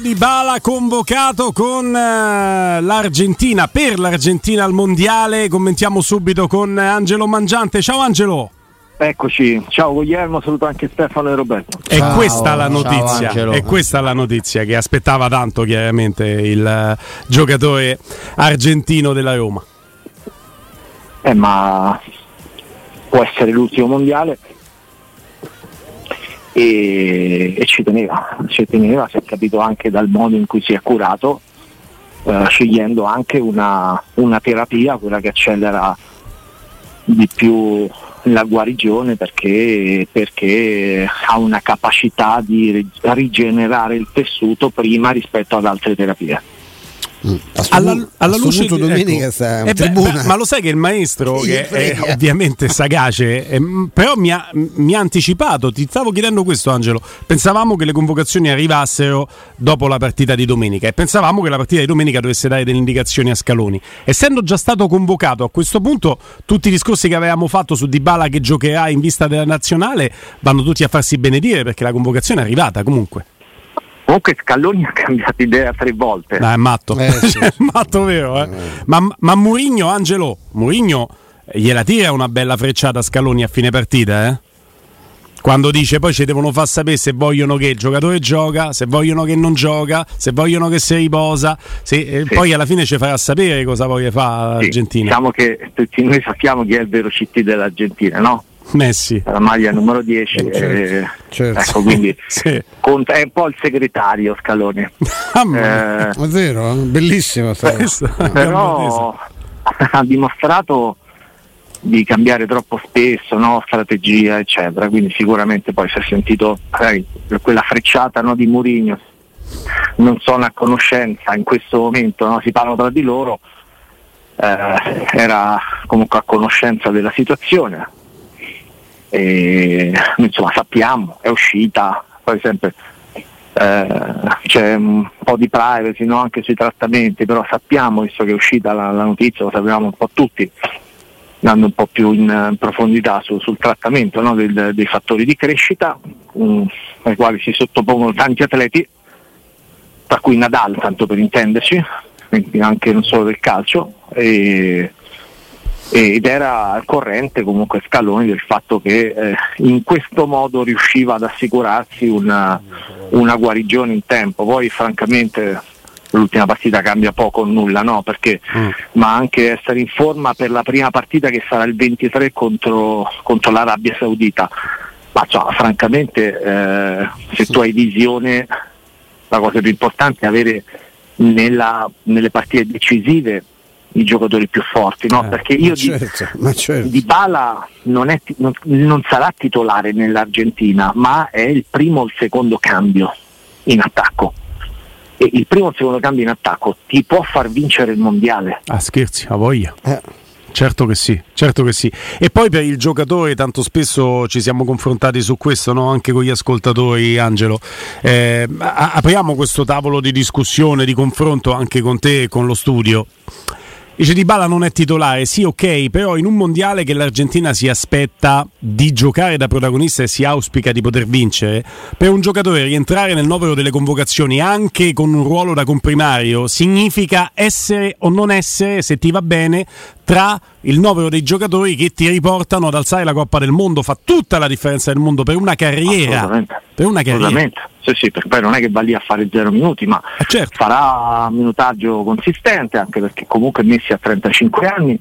Di Bala convocato con eh, l'Argentina per l'Argentina al mondiale. Commentiamo subito con Angelo Mangiante. Ciao Angelo. Eccoci, ciao Guglielmo, saluto anche Stefano e Roberto. È questa la notizia, è questa la notizia che aspettava tanto chiaramente il eh, giocatore argentino della Roma. Eh ma può essere l'ultimo mondiale e, e ci teneva, ci teneva, si è capito anche dal modo in cui si è curato, eh, scegliendo anche una, una terapia, quella che accelera di più la guarigione perché, perché, ha una capacità di rigenerare il tessuto prima rispetto ad altre terapie. Mm. Alla, alla luce di domenica ecco, eh beh, beh, ma lo sai che il maestro sì, che è ovviamente sagace eh, però mi ha, mi ha, anticipato ti stavo chiedendo questo Angelo. Pensavamo che le convocazioni arrivassero dopo la partita di domenica e pensavamo che la partita di domenica dovesse dare delle indicazioni a Scaloni. Essendo già stato convocato a questo punto tutti i discorsi che avevamo fatto su Dybala che giocherà in vista della nazionale vanno tutti a farsi benedire perché la convocazione è arrivata comunque Comunque Scalloni ha cambiato idea tre volte. No, è matto, eh, sì, è matto vero. Eh. Ma, ma Murigno, Angelo, Murigno gliela tira una bella frecciata a Scaloni a fine partita, eh? Quando dice poi ci devono far sapere se vogliono che il giocatore gioca, se vogliono che non gioca, se vogliono che si riposa, se, sì. poi alla fine ci farà sapere cosa voglia fare l'Argentina. Sì, diciamo che tutti noi sappiamo chi è il vero CT dell'Argentina, no? Messi. La maglia numero 10. Eh, certo, eh, certo. Ecco, quindi sì. conta, è un po' il segretario Scaloni. Ah, eh, è vero, eh? bellissimo. Però ha dimostrato di cambiare troppo spesso no? strategia eccetera quindi sicuramente poi si è sentito eh, quella frecciata no, di Mourinho non sono a conoscenza in questo momento no? si parlano tra di loro eh, era comunque a conoscenza della situazione e, insomma sappiamo, è uscita, poi sempre eh, c'è un po' di privacy no? anche sui trattamenti, però sappiamo, visto che è uscita la, la notizia, lo sapevamo un po' tutti, andando un po' più in profondità su, sul trattamento no? Del, dei fattori di crescita um, ai quali si sottopongono tanti atleti, tra cui Nadal, tanto per intenderci, anche non solo del calcio. E, ed era al corrente comunque Scaloni del fatto che eh, in questo modo riusciva ad assicurarsi una, una, guarigione in tempo. Poi francamente l'ultima partita cambia poco o nulla, no? Perché, mm. ma anche essere in forma per la prima partita che sarà il 23 contro, contro l'Arabia Saudita. Ma cioè, francamente eh, se tu hai visione, la cosa più importante è avere nella, nelle partite decisive i giocatori più forti, no? eh, perché io certo, di, certo. di Bala non, è, non, non, sarà titolare nell'Argentina, ma è il primo o il secondo cambio in attacco. E il primo o il secondo cambio in attacco ti può far vincere il mondiale. Ah, scherzi, a voglia. Eh. Certo che sì, certo che sì. E poi per il giocatore, tanto spesso ci siamo confrontati su questo, no? anche con gli ascoltatori, Angelo. Eh, apriamo questo tavolo di discussione, di confronto anche con te e con lo studio. Dice Di Bala non è titolare, sì ok, però in un mondiale che l'Argentina si aspetta di giocare da protagonista e si auspica di poter vincere, per un giocatore rientrare nel novero delle convocazioni anche con un ruolo da comprimario significa essere o non essere, se ti va bene, tra il novero dei giocatori che ti riportano ad alzare la Coppa del Mondo, fa tutta la differenza del mondo per una carriera. Per una carriera. Sì, sì, perché poi non è che va lì a fare zero minuti, ma eh certo. farà un minutaggio consistente, anche perché comunque Messi ha 35 anni,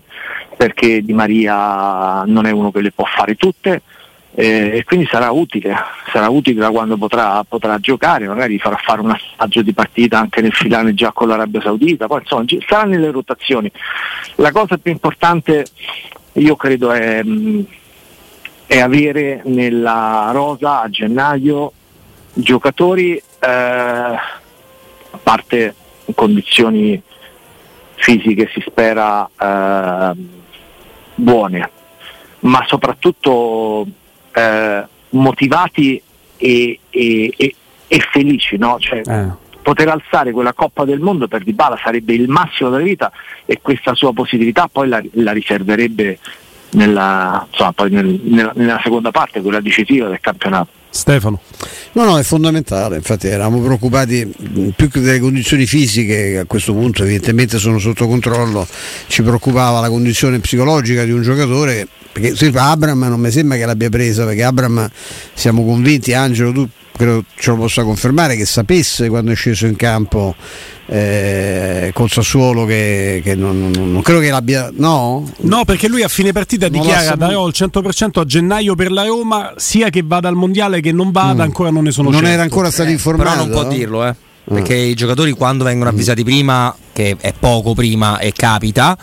perché Di Maria non è uno che le può fare tutte eh, e quindi sarà utile, sarà utile da quando potrà, potrà, giocare, magari farà fare un assaggio di partita anche nel filare già con l'Arabia Saudita, poi insomma sarà nelle rotazioni. La cosa più importante io credo è, mm, è avere nella rosa a gennaio giocatori eh, a parte condizioni fisiche si spera eh, buone, ma soprattutto eh, motivati e, e, e, e felici, no? cioè, eh. poter alzare quella Coppa del Mondo per Dybala sarebbe il massimo della vita e questa sua positività poi la, la riserverebbe nella, insomma, poi nel, nella, nella seconda parte, quella decisiva del campionato. Stefano. No, no, è fondamentale, infatti eravamo preoccupati più che delle condizioni fisiche, che a questo punto evidentemente sono sotto controllo, ci preoccupava la condizione psicologica di un giocatore, perché Abram non mi sembra che l'abbia presa, perché Abram siamo convinti, Angelo, tu credo ce lo possa confermare, che sapesse quando è sceso in campo eh, col Sassuolo che, che non, non, non, credo che l'abbia no? no perché lui a fine partita non dichiara darò il 100% a gennaio per la Roma sia che vada al mondiale che non vada mm. ancora non ne sono non certo. era ancora stato eh, informato però non può dirlo eh perché mm. i giocatori quando vengono avvisati mm. prima che è poco prima e capita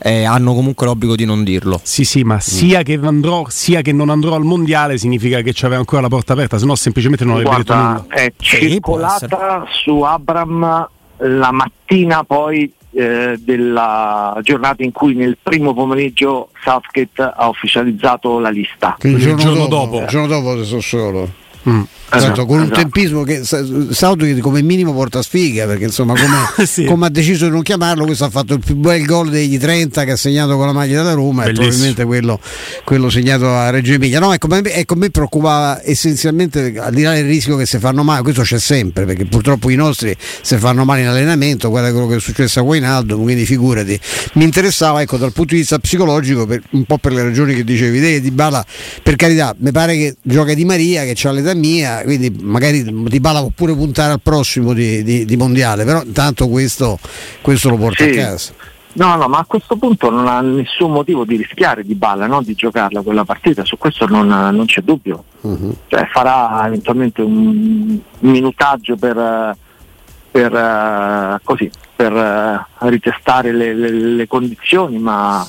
eh, hanno comunque l'obbligo di non dirlo. Sì, sì, ma sia, che andrò, sia che non andrò al mondiale significa che c'aveva ancora la porta aperta, se no semplicemente non avrebbe detto nulla. È circolata su Abram la mattina poi eh, della giornata in cui nel primo pomeriggio Southgate ha ufficializzato la lista. il giorno, il giorno dopo, dopo. Il giorno dopo sono solo. Mm. Esatto, con un tempismo che Southgate come minimo porta sfiga perché insomma come, sì. come, ha deciso di non chiamarlo questo ha fatto il più bel gol degli 30 che ha segnato con la maglia della Roma Bellissimo. e probabilmente quello, quello, segnato a Reggio Emilia no, ecco, ecco, me preoccupava essenzialmente al di là del rischio che si fanno male questo c'è sempre perché purtroppo i nostri si fanno male in allenamento guarda quello che è successo a Guainaldo quindi figurati mi interessava ecco dal punto di vista psicologico per, un po' per le ragioni che dicevi te Di Bala per carità mi pare che gioca Di Maria che ha l'età mia quindi magari Di Bala può pure puntare al prossimo di, di, di mondiale, però intanto questo, questo lo porta sì. a casa. No, no, ma a questo punto non ha nessun motivo di rischiare di balla, no? di giocarla quella partita, su questo non, non c'è dubbio. Uh-huh. Cioè, farà eventualmente un minutaggio per, per, così, per ritestare le, le, le condizioni, ma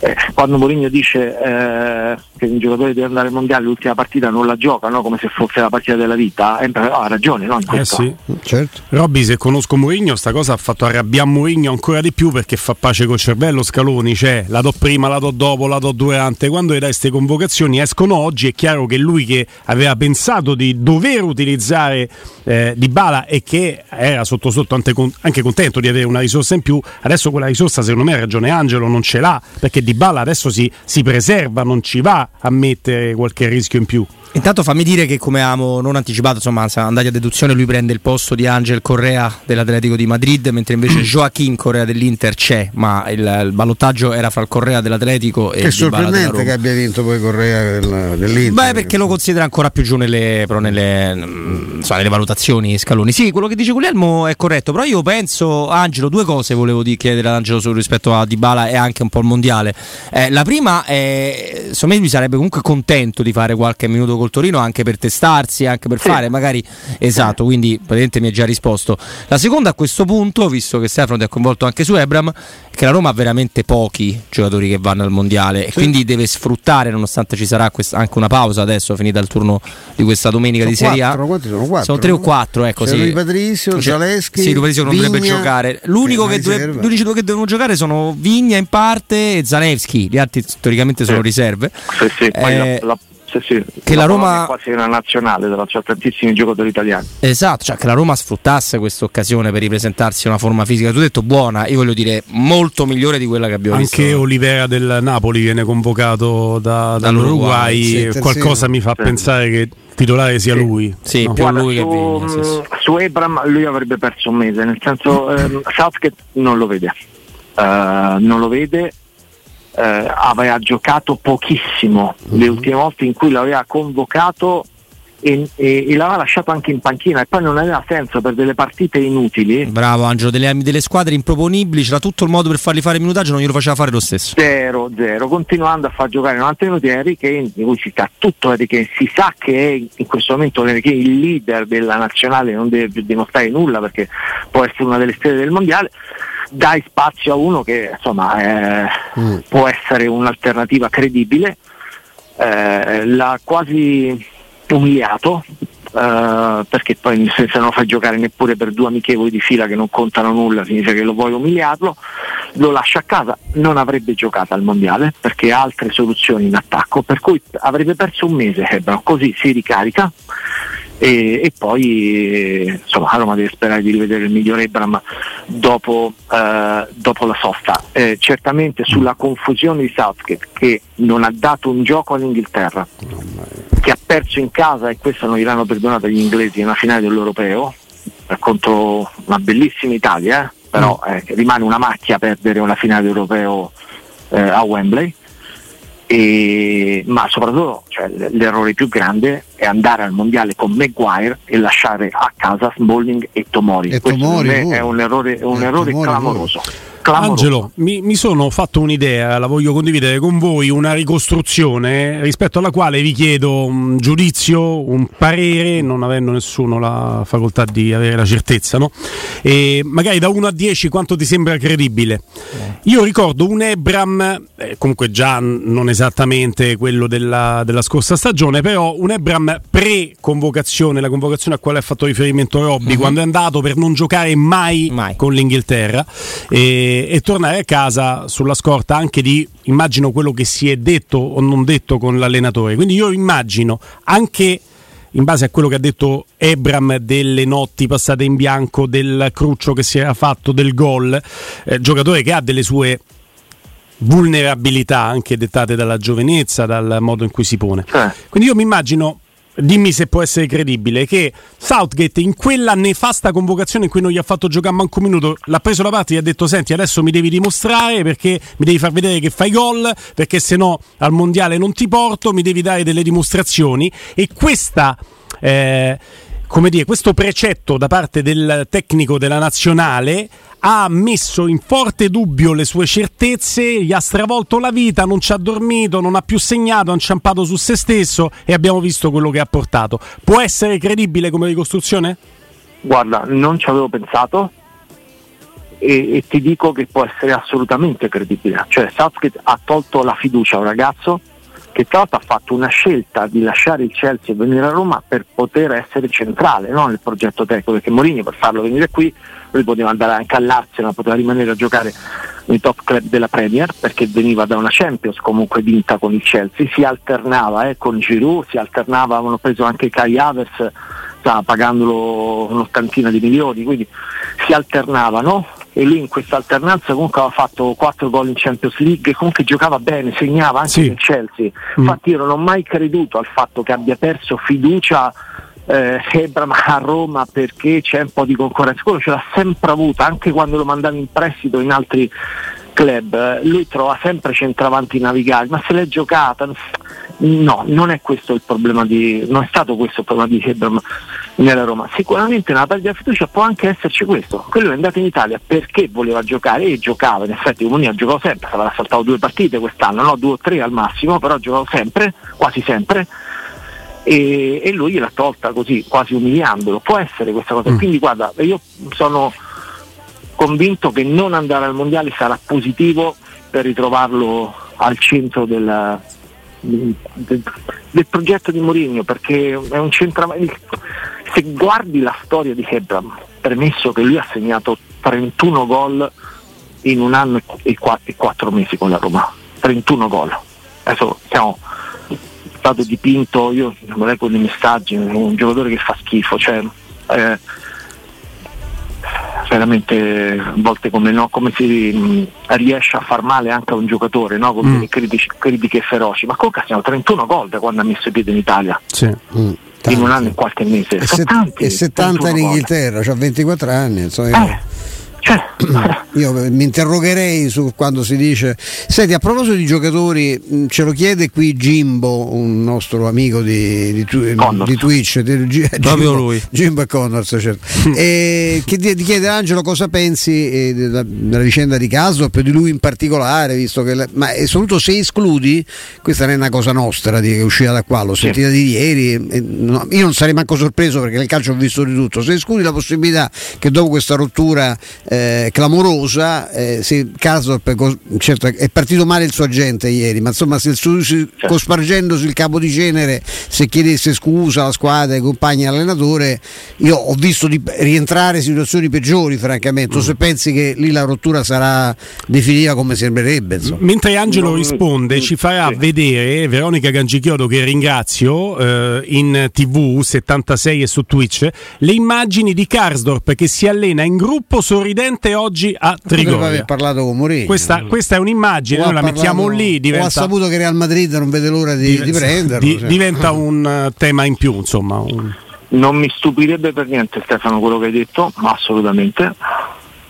eh, quando Mourinho dice eh, che un giocatore deve andare al mondiale l'ultima partita non la gioca no? come se fosse la partita della vita eh, ha ragione no? eh sì, certo. Robby se conosco Mourinho sta cosa ha fatto arrabbiare Mourinho ancora di più perché fa pace col cervello Scaloni cioè la do prima, la do dopo, la do durante quando le dai queste convocazioni escono oggi è chiaro che lui che aveva pensato di dover utilizzare eh, Di Bala e che era sotto sotto anche, anche contento di avere una risorsa in più adesso quella risorsa secondo me ha ragione Angelo non ce l'ha perché Di Bala adesso si, si preserva non ci va a mettere qualche rischio in più. Intanto fammi dire che come avevamo non anticipato, insomma, andati a deduzione, lui prende il posto di Angel Correa dell'Atletico di Madrid, mentre invece Joaquin Correa dell'Inter c'è, ma il, il ballottaggio era fra il Correa dell'Atletico e il È sorprendente che abbia vinto poi Correa del, dell'Inter. Beh, perché lo considera ancora più giù nelle, nelle, insomma, nelle, valutazioni scaloni. Sì, quello che dice Guglielmo è corretto, però io penso, Angelo, due cose volevo chiedere ad Angelo rispetto a Dybala e anche un po' il mondiale. Eh, la prima è, secondo me lui sarebbe comunque contento di fare qualche minuto con col Torino anche per testarsi, anche per sì. fare magari esatto, quindi praticamente mi ha già risposto. La seconda a questo punto, visto che Stefano ti ha coinvolto anche su Ebram, è che la Roma ha veramente pochi giocatori che vanno al mondiale sì. e quindi deve sfruttare, nonostante ci sarà quest- anche una pausa adesso, finita il turno di questa domenica sono di Serie A. Sono, quattro, sono tre o quattro, ecco. C'è sì. Patrizio, Zaleschi. Sì, Patrizio non dovrebbe giocare. L'unico che dove, gli unici due che devono giocare sono Vigna in parte e Zalewski, gli altri teoricamente sono riserve. Sì, sì, eh, la, la sì, sì. Che la, la Roma è quasi una nazionale, c'è tantissimi giocatori italiani. Esatto, cioè che la Roma sfruttasse questa occasione per ripresentarsi una forma fisica. Tu hai detto buona, io voglio dire molto migliore di quella che abbiamo Anche visto. Anche Olivera del Napoli viene convocato da, dall'Uruguay. Sì, qualcosa mi fa pensare che titolare sia lui. Sì, no. più Guarda, lui su, che Vigna, sì, sì. Su Abram lui avrebbe perso un mese, nel senso eh, Southgate non lo vede. Uh, non lo vede eh, aveva giocato pochissimo mm-hmm. le ultime volte in cui l'aveva convocato e, e, e, l'aveva lasciato anche in panchina e poi non aveva senso per delle partite inutili. Bravo Angelo, delle, delle squadre improponibili, c'era tutto il modo per fargli fare minutaggio, non glielo faceva fare lo stesso. Zero, zero, continuando a far giocare 90 minuti Harry Kane, di cui si sa tutto Harry Kane, si sa che è in questo momento Harry Kane il leader della nazionale, non deve più dimostrare nulla perché può essere una delle stelle del mondiale dai spazio a uno che insomma eh, mm. può essere un'alternativa credibile. Eh, l'ha quasi umiliato eh, perché poi se non lo fai giocare neppure per due amichevoli di fila che non contano nulla significa che lo vuoi umiliarlo lo lascia a casa non avrebbe giocato al mondiale perché ha altre soluzioni in attacco per cui avrebbe perso un mese Hebron così si ricarica e, e, poi insomma a Roma deve sperare di rivedere il miglior Ebram dopo, eh, dopo la sosta. Eh, certamente sulla confusione di Southgate che non ha dato un gioco all'Inghilterra, che ha perso in casa e questo non gliel'hanno perdonato gli inglesi nella finale dell'Europeo contro una bellissima Italia, eh, però mm. eh, rimane una macchia perdere una finale d'Europeo eh, a Wembley e, ma soprattutto cioè, l'errore più grande è andare al mondiale con Maguire e lasciare a casa Smalling e Tomori. E Tomori oh. è un errore, un errore clamoroso. Angelo, mi, mi, sono fatto un'idea, la voglio condividere con voi, una ricostruzione rispetto alla quale vi chiedo un giudizio, un parere, non avendo nessuno la facoltà di avere la certezza, no? E magari da 1 a 10 quanto ti sembra credibile. Eh. Io ricordo un Ebram, eh, comunque già non esattamente quello della, della scorsa stagione, però un Ebram pre-convocazione, la convocazione a quale ha fatto riferimento Robby, uh-huh. quando è andato per non giocare mai, mai. con l'Inghilterra. E, e, tornare a casa sulla scorta anche di, immagino, quello che si è detto o non detto con l'allenatore. Quindi io immagino anche in base a quello che ha detto Ebram delle notti passate in bianco, del cruccio che si era fatto, del gol, eh, giocatore che ha delle sue vulnerabilità anche dettate dalla giovenezza, dal modo in cui si pone. Eh. Quindi io mi immagino dimmi se può essere credibile, che Southgate in quella nefasta convocazione in cui non gli ha fatto giocare manco un minuto, l'ha preso la parte e gli ha detto senti adesso mi devi dimostrare perché mi devi far vedere che fai gol, perché se no al mondiale non ti porto, mi devi dare delle dimostrazioni. E questa... Eh, come dire, questo precetto da parte del tecnico della nazionale ha messo in forte dubbio le sue certezze, gli ha stravolto la vita, non ci ha dormito, non ha più segnato, ha inciampato su se stesso e abbiamo visto quello che ha portato. Può essere credibile come ricostruzione? Guarda, non ci avevo pensato e, e ti dico che può essere assolutamente credibile. Cioè Southgate ha tolto la fiducia a un ragazzo che tra l'altro ha fatto una scelta di lasciare il Chelsea e venire a Roma per poter essere centrale no? nel progetto tecnico, perché Mourinho per farlo venire qui lui poteva andare anche all'Arsenal, poteva rimanere a giocare nei top club della Premier perché veniva da una Champions comunque vinta con il Chelsea, si alternava eh, con Giroud, si alternava, avevano preso anche Kai Havers pagandolo un'ottantina di milioni, quindi si alternavano e lui in questa alternanza comunque aveva fatto 4 gol in Champions League, comunque giocava bene, segnava anche sì. nel Chelsea. Mm. Infatti io non ho mai creduto al fatto che abbia perso fiducia eh, Ebram a Roma perché c'è un po' di concorrenza, quello ce l'ha sempre avuta, anche quando lo mandavi in prestito in altri club, lui trova sempre centravanti navigabili, ma se l'è giocata, no, non è questo il problema di, non è stato questo il problema di Hebram nella Roma. Sicuramente nella perdita di fiducia può anche esserci questo. Quello è andato in Italia perché voleva giocare e giocava, in effetti Comunia giocò sempre, avrà saltato due partite quest'anno, no? due o tre al massimo, però giocò sempre, quasi sempre. E, e lui l'ha tolta così, quasi umiliandolo. Può essere questa cosa. Mm. Quindi guarda, io sono convinto che non andare al mondiale sarà positivo per ritrovarlo al centro del, del, del progetto di Mourinho perché è un centravanti se guardi la storia di Hebram premesso che lui ha segnato 31 gol in un anno e 4 mesi con la Roma 31 gol adesso siamo stato dipinto io non leggo nei messaggi un giocatore che fa schifo cioè, eh, veramente a volte come, no, come si mh, riesce a far male anche a un giocatore no? con mm. critici, critiche feroci ma Coca siamo 31 gol da quando ha messo i piedi in Italia sì. mm, in un anno e qualche mese. E, tanti, e 70 in Inghilterra, cioè 24 anni insomma, eh. Io mi interrogherei su quando si dice. Senti, a proposito di giocatori, mm, ce lo chiede qui Jimbo, un nostro amico di, di, di Twitch. Di, Jimbo, lui. Jimbo e Connors, certo. e che ti, ti, chiede Angelo cosa pensi eh, della, della, vicenda di Caso, per di lui in particolare, visto che. La, ma soprattutto se escludi, questa non è una cosa nostra di, che è uscita da qua, l'ho sì. sentita di ieri. E, no, io non sarei manco sorpreso perché nel calcio ho visto di tutto. Se escludi la possibilità che dopo questa rottura. Eh, eh, clamorosa. Eh, se Karsdorp certo, è partito male il suo agente ieri, ma insomma se su, su, certo. cospargendosi il capo di genere se chiedesse scusa alla squadra, ai compagni, all'allenatore, io ho visto di rientrare situazioni peggiori francamente. Mm. se pensi che lì la rottura sarà definitiva come sembrerebbe. Insomma. Mentre Angelo non, risponde, ci farà sì. vedere Veronica Gangichiodo, che ringrazio, eh, in tv 76 e su Twitch, le immagini di Karsdorp che si allena in gruppo sorridente oggi a Trigoria. Aver parlato con Mourinho. Questa, questa è un'immagine, noi la parlato, mettiamo lì. Diventa, ho saputo che Real Madrid non vede l'ora di, di, di prenderlo. Di, cioè. Diventa un uh, tema in più, insomma. Un... Non mi stupirebbe per niente Stefano quello che hai detto, ma assolutamente,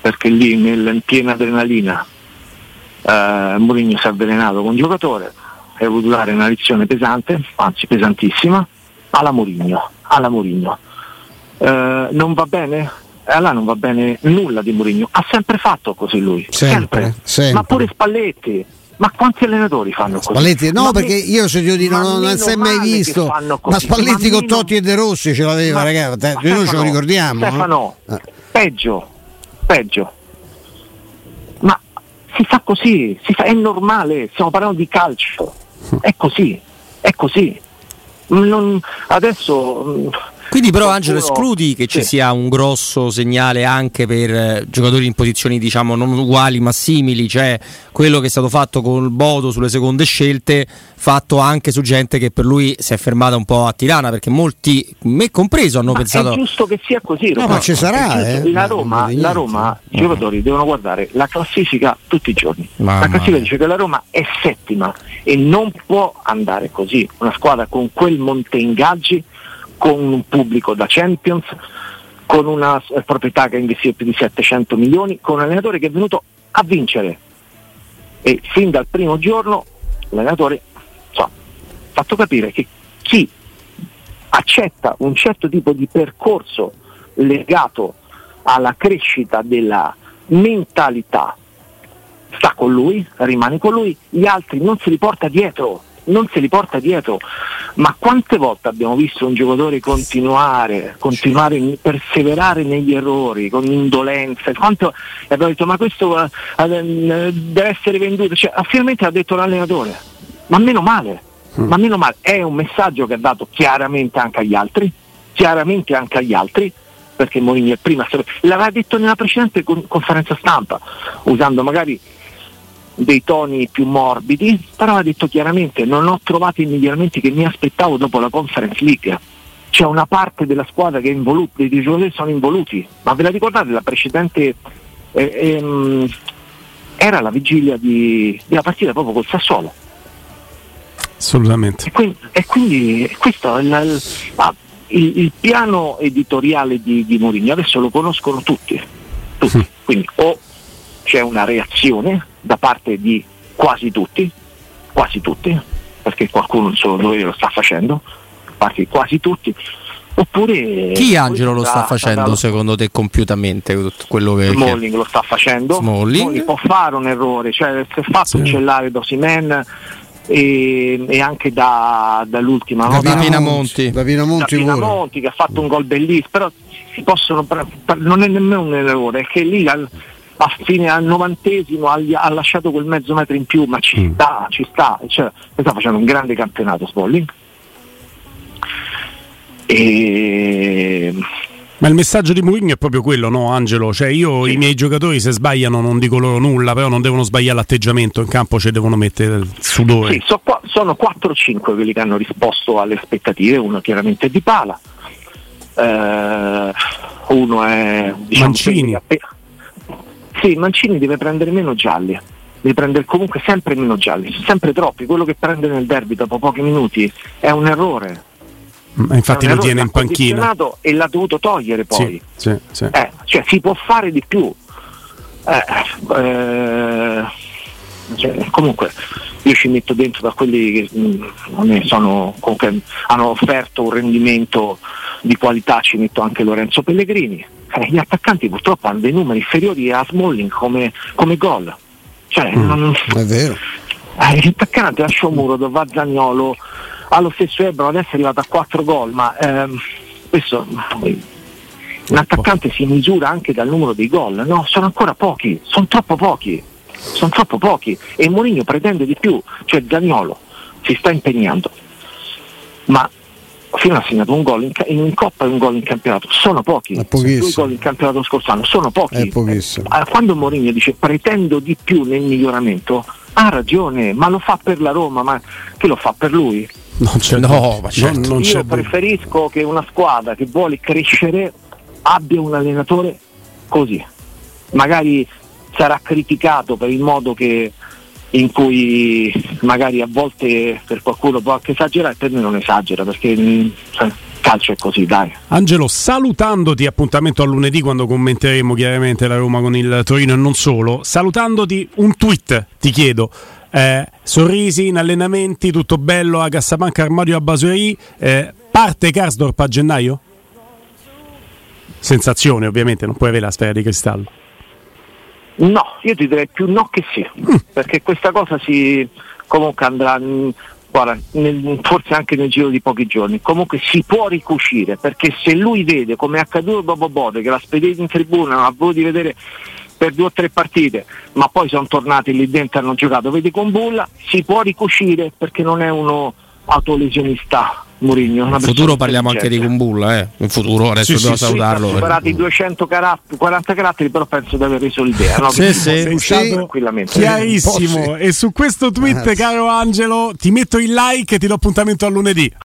perché lì nel, in piena adrenalina eh, Mourinho si è avvelenato con un giocatore e ha voluto dare una lezione pesante, anzi pesantissima, alla Mourinho. Alla Mourinho. Eh, non va bene? Allora non va bene nulla di Mourinho. Ha sempre fatto così lui. Sempre, sempre. sempre. Ma pure Spalletti. Ma quanti allenatori fanno così? Spalletti, no, ma perché io ho sentito dire non, non si è mai visto. Ma Spalletti con Totti e De Rossi ce l'aveva, ragazzi. Noi Stefano, ce lo ricordiamo. Stefano, eh? peggio, peggio. Ma si fa così, si fa, è normale, stiamo parlando di calcio. È così, è così. Non, adesso quindi però Angelo escludi che ci sia un grosso segnale anche per eh, giocatori in posizioni diciamo non uguali ma simili, cioè quello che è stato fatto con il Bodo sulle seconde scelte, fatto anche su gente che per lui si è fermata un po' a Tirana, perché molti, me compreso, hanno ma pensato... È giusto che sia così. No, ma ci sarà. Eh? La Roma, la Roma i giocatori devono guardare la classifica tutti i giorni. Mamma. La classifica dice che la Roma è settima e non può andare così. Una squadra con quel monte ingaggi con un pubblico da Champions, con una proprietà che ha investito più di 700 milioni, con un allenatore che è venuto a vincere. E fin dal primo giorno l'allenatore ha fatto capire che chi accetta un certo tipo di percorso legato alla crescita della mentalità sta con lui, rimane con lui, gli altri non si li porta dietro non se li porta dietro. Ma quante volte abbiamo visto un giocatore continuare, continuare perseverare negli errori, con indolenza? Quanto, e abbiamo detto ma questo uh, deve essere venduto. Cioè, finalmente ha detto l'allenatore, ma meno male, mm. ma meno male. È un messaggio che ha dato chiaramente anche agli altri, chiaramente anche agli altri, perché Mourinho è prima l'aveva detto nella precedente conferenza stampa, usando magari dei toni più morbidi, però ha detto chiaramente non ho trovato i miglioramenti che mi aspettavo dopo la Conference League. C'è una parte della squadra che è involuta, i giocatori sono involuti, ma ve la ricordate la precedente eh, ehm, era la vigilia di, della partita proprio col Sassuolo. Assolutamente. E quindi, e quindi questo è il, il, il, il, piano editoriale di, di Mourinho, adesso lo conoscono tutti, tutti. Mm. quindi o c'è una reazione da parte di quasi tutti, quasi tutti, perché qualcuno il suo dovere lo sta facendo, da parte di quasi tutti, oppure... Chi Angelo lo sta facendo da, secondo te compiutamente? Quello che, Smalling che... lo sta facendo, Smalling. Smalling può fare un errore, cioè si è fatto sì. uccellare Dosimen e, e, anche da, dall'ultima da no? Pinamonti, da Pinamonti, da Pinamonti che ha fatto un gol bellissimo, però si possono, non è nemmeno un errore, è che lì al, a fine al novantesimo ha, ha, lasciato quel mezzo metro in più, ma ci mm. sta, ci sta, cioè, sta facendo un grande campionato Smalling. E... Ma il messaggio di Mourinho è proprio quello, no Angelo? Cioè io, sì. i miei giocatori se sbagliano non dico loro nulla, però non devono sbagliare l'atteggiamento, in campo ci devono mettere il sudore. Sì, so, sono 4-5 quelli che hanno risposto alle aspettative, uno chiaramente è Di Pala, eh, uno è diciamo, Mancini. Sì, Mancini deve prendere meno gialli, deve prendere comunque sempre meno gialli, sempre troppi. Quello che prende nel derby dopo pochi minuti è un errore. Ma infatti lo tiene in panchina. E l'ha dovuto togliere poi. Sì, sì, sì. Eh, cioè si può fare di più. Eh, eh, cioè, comunque io ci metto dentro da quelli che mh, mm, sono, comunque, hanno offerto un rendimento di qualità, ci metto anche Lorenzo Pellegrini eh, gli attaccanti purtroppo hanno dei numeri inferiori a Smalling come, come gol. Cioè, mm, non, è vero. Eh, l'attaccante a Sciomuro va Zagnolo allo stesso Ebro adesso è arrivato a 4 gol, ma ehm, questo Un attaccante si misura anche dal numero dei gol, no, sono ancora pochi, sono troppo pochi, sono troppo pochi e Mourinho pretende di più, cioè Zagnolo si sta impegnando, ma fino ha segnato un gol in, in, Coppa e un gol in campionato, sono pochi, due gol in campionato scorso anno, sono pochi. Eh, quando Mourinho dice pretendo di più nel miglioramento, ha ragione, ma lo fa per la Roma, ma che lo fa per lui? Non c'è no, ma certo. non, non Io preferisco che una squadra che vuole crescere abbia un allenatore così. Magari sarà criticato per il modo che, in cui magari a volte per qualcuno può anche esagerare, per me non esagera perché cioè, calcio è così, dai. Angelo, salutandoti, appuntamento a lunedì quando commenteremo chiaramente la Roma con il Torino e non solo, salutandoti un tweet, ti chiedo. Eh, sorrisi in allenamenti, tutto bello a Cassapanca, armadio a Basueri. Eh, parte Karsdorp a gennaio? Sensazione, ovviamente, non puoi avere la sfera di cristallo. No, io ti direi più no che sì, mm. perché questa cosa si comunque andrà guarda, nel, forse anche nel giro di pochi giorni. Comunque si può ricucire, perché se lui vede come è accaduto dopo Bode, che la spedite in tribuna, non ha voluto di vedere per due o tre partite, ma poi sono tornati lì dentro e hanno giocato, vedi con Bulla, si può ricucire perché non è uno autolesionista Murigno. In futuro parliamo anche di Kumbulla, eh. In futuro adesso sì, devo sì, salutarlo. Ho superato i 240 caratteri, però penso di aver reso l'idea. No? Sì, sì, sì. tranquillamente. Chiarissimo. E su questo tweet, caro Angelo, ti metto il like e ti do appuntamento a lunedì.